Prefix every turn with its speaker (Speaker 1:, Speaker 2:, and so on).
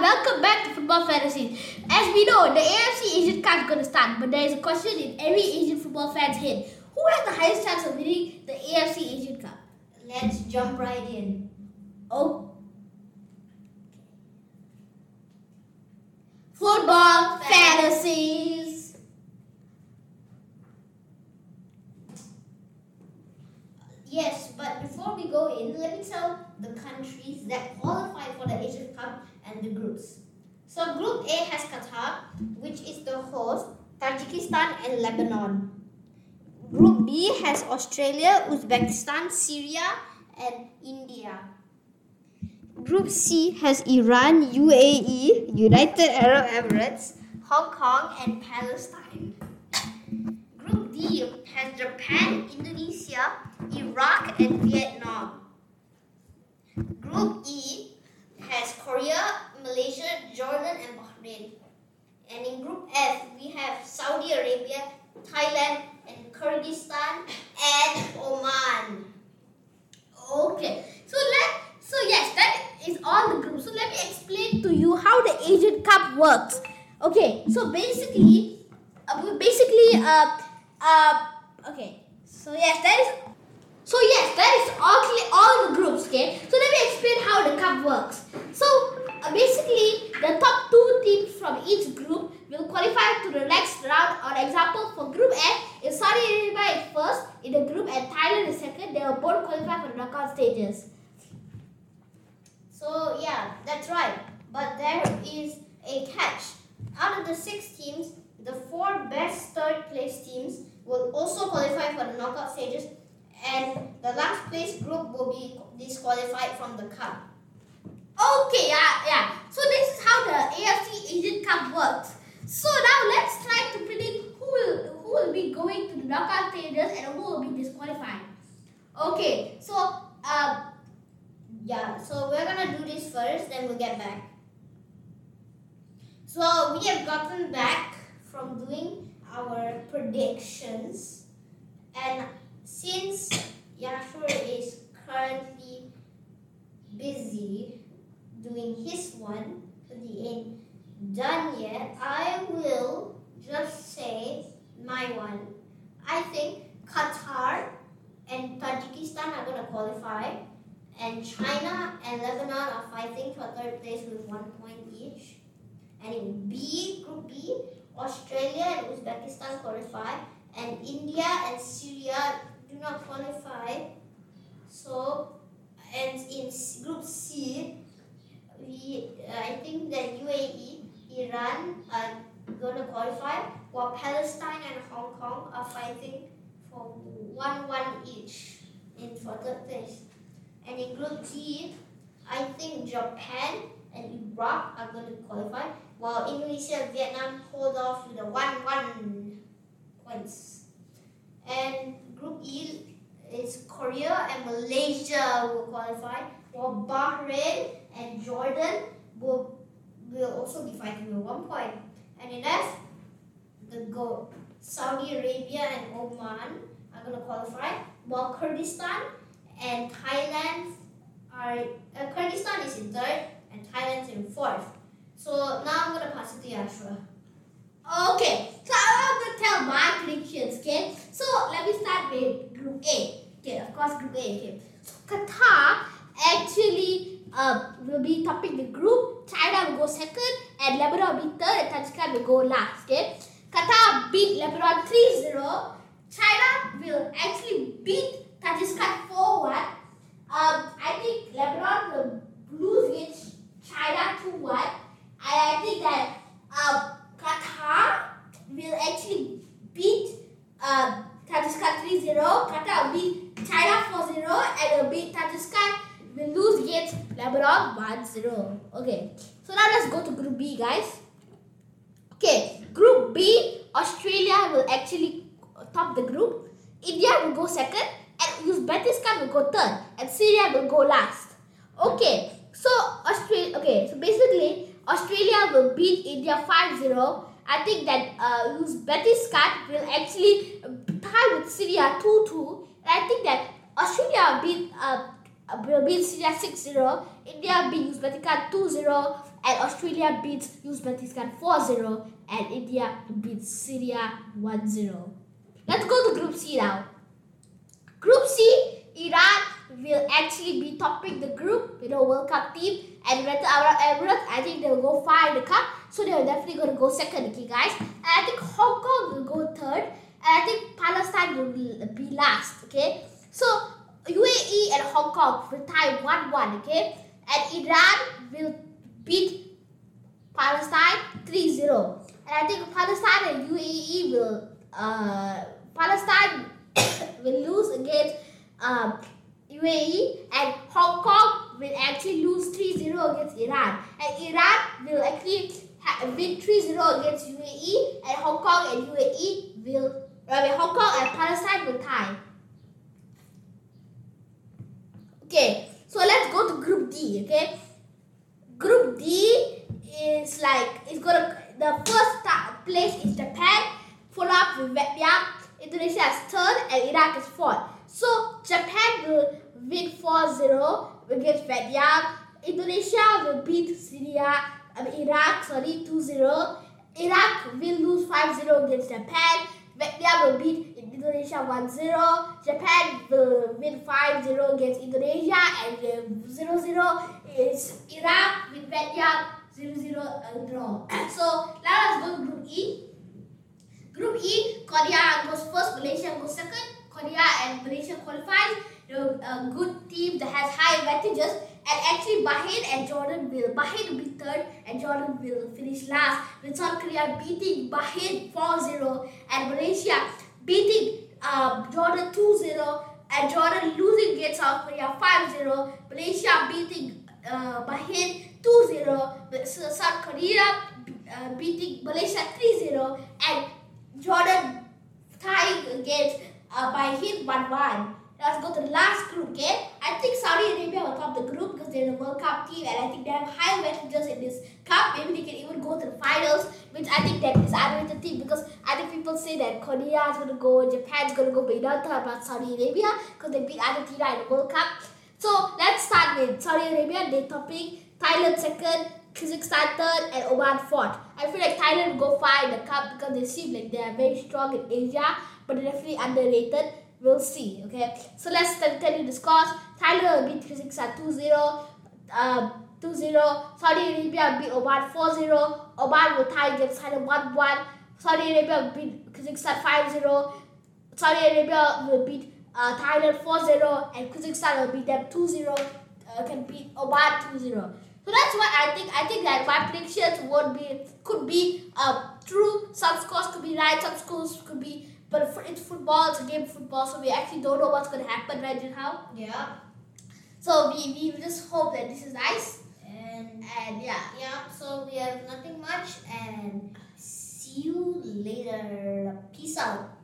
Speaker 1: welcome back to Football Fantasies. As we know, the AFC Asian Cup is going to start, but there is a question in every Asian football fan's head. Who has the highest chance of winning the AFC Asian Cup?
Speaker 2: Let's jump right in.
Speaker 1: Oh. Football Fantasy.
Speaker 2: Yes, but before we go in, let me tell the countries that qualify for the Asian Cup and the groups. So Group A has Qatar, which is the host, Tajikistan and Lebanon. Group B has Australia, Uzbekistan, Syria and India. Group C has Iran, UAE, United Arab Emirates, Hong Kong and Palestine. Group D has Japan, Indonesia, Iraq and Vietnam. Group E has Korea, Malaysia, Jordan and Bahrain. And in Group F we have Saudi Arabia, Thailand and Kyrgyzstan and Oman.
Speaker 1: Okay, so let so yes, that is all the groups. So let me explain to you how the Asian Cup works. Okay, so basically, uh, basically, uh, uh, okay. So yes, that is. So yes, that is all all the groups. Okay. So let me explain how the cup works. So Uh, basically, the top two teams from each group will qualify to the next round. For example, for Group A Saudi Arabia is first in the group and Thailand is second, they will both qualify for the knockout stages.
Speaker 2: So yeah, that's right. But there is a catch. Out of the six teams, the four best third place teams will also qualify for the knockout stages and the last place group will be disqualified from the cup.
Speaker 1: Okay, yeah, yeah. So this is how the AFC Asian Cup works. So now let's try to predict who will who will be going to the knockout stages and who will be disqualified. Okay, so uh,
Speaker 2: yeah, so we're gonna do this first, then we'll get back. So we have gotten back from doing our predictions, and since Yashur is currently busy doing his one, he ain't done yet, I will just say my one. I think Qatar and Tajikistan are going to qualify, and China and Lebanon are fighting for third place with one point each. And in B, Group B, Australia and Uzbekistan qualify, and India and Syria do not qualify. So, and in Group C, we uh, I think that UAE, Iran are going to qualify, while Palestine and Hong Kong are fighting for one-one each in for third place. And in Group D, I think Japan and Iraq are going to qualify, while Indonesia and Vietnam hold off with the one-one points. And Group E is Korea and Malaysia will qualify, while Bahrain and Jordan will will also be fighting with one point. And in F, the go Saudi Arabia and Oman are going to qualify, while Kyrgyzstan and Thailand are uh, Kyrgyzstan is in third and Thailand's in fourth. So now I'm going to pass it to Yashra.
Speaker 1: Okay, so I'm going to tell my predictions, okay? So let me start with Group A. Okay, of course, Group A. Okay. So Qatar actually uh, will be topping the group. China will go second, and Lebanon will be third, and Tajikistan will go last. Okay. Qatar beat Lebanon 3-0. China will actually beat Tajikistan 4-1. Um, I think Lebanon will lose against China 2-1. And I think that um, Qatar will actually beat uh, Tajikistan 3-0. Qatar will beat China 4-0 and will beat Tajikistan will lose against Lebanon 1-0. Okay, so now let's go to Group B, guys. Okay, Group B, Australia will actually top the group. India will go second and Uzbekistan will go third and Syria will go last. Okay, so Australia, okay, so basically Australia will beat India 5-0. I think that uh, Uzbekistan will actually tie with Syria 2-2. And I think that Australia will beat uh, beats Syria 6-0, India beats Uzbekistan 2-0, and Australia beats Uzbekistan 4-0, and India beats Syria 1-0. Let's go to Group C now. Group C, Iran will actually be topping the group, you know, World Cup team, and United Arab Emirates, I think they will go far in the cup, so they're definitely going to go second, okay, guys. And I think Hong Kong will go third, and I think Palestine will be last, okay. So UAE and Hong Kong will tie 1-1, okay, and Iran will beat Palestine 3-0, and I think Palestine and UAE will uh, Palestine will lose against um, UAE and Hong Kong will actually lose 3-0 against Iran. And Iran will actually win 3-0 against UAE and Hong Kong and UAE will, I mean Hong Kong and Palestine will tie. Okay, so let's go to Group D, okay? Group D is like, it's gonna, the first place is Japan, followed up with Vietnam, Indonesia is third and Iraq is fourth. So Japan will win 4-0 against Vietnam. Indonesia will beat Syria, I mean Iraq, sorry, 2-0. Iraq will lose 5-0 against Japan. Vietnam will beat Indonesia 1-0. Japan will win 5-0 against Indonesia and 0-0 is Iraq with Vietnam 0-0 and draw. so now let's go to Group E. Group E, Korea goes first, Malaysia goes second. Korea and Malaysia qualifies. A good team that has high advantages. And actually Bahrain and Jordan will, Bahrain will be third and Jordan will finish last. With South Korea beating Bahrain 4-0 and Malaysia beating uh, Jordan 2-0 and Jordan losing against South Korea 5-0. Malaysia beating uh, Bahrain 2-0. South Korea uh, beating Malaysia 3-0 and Jordan tying against uh, him 1-1. Let's go to the last group, okay? I think Saudi Arabia will top the group because they're the World Cup team and I think they have high advantages in this cup. Maybe they can even go to the finals, which I think that is underrated team because I think people say that Korea is going to go, Japan's going to go, but you don't talk about Saudi Arabia because they beat Argentina in the World Cup. So let's start with Saudi Arabia. They're topping Thailand second, Kazakhstan third and Oman fourth. I feel like Thailand will go far in the cup because they seem like they are very strong in Asia, but they're definitely underrated. We'll see, okay? So let's you the scores. Thailand will beat Kazakhstan 2-0. Um, 2-0. Saudi Arabia beat Oman 4-0. Oman will tie against Thailand 1-1. Saudi Arabia will beat Kazakhstan 5-0. Saudi Arabia will beat uh, Thailand 4-0 and Kazakhstan will beat them 2-0. Uh, can beat Oman 2-0. So that's what I think. I think that my predictions would be could be uh, true. Some scores could be right. Some scores could be. But it's football. It's a game of football. So we actually don't know what's going to happen, right, now.
Speaker 2: Yeah.
Speaker 1: So we, we just hope that this is nice.
Speaker 2: And
Speaker 1: And yeah.
Speaker 2: yeah, so we have nothing much and see you later. Peace out.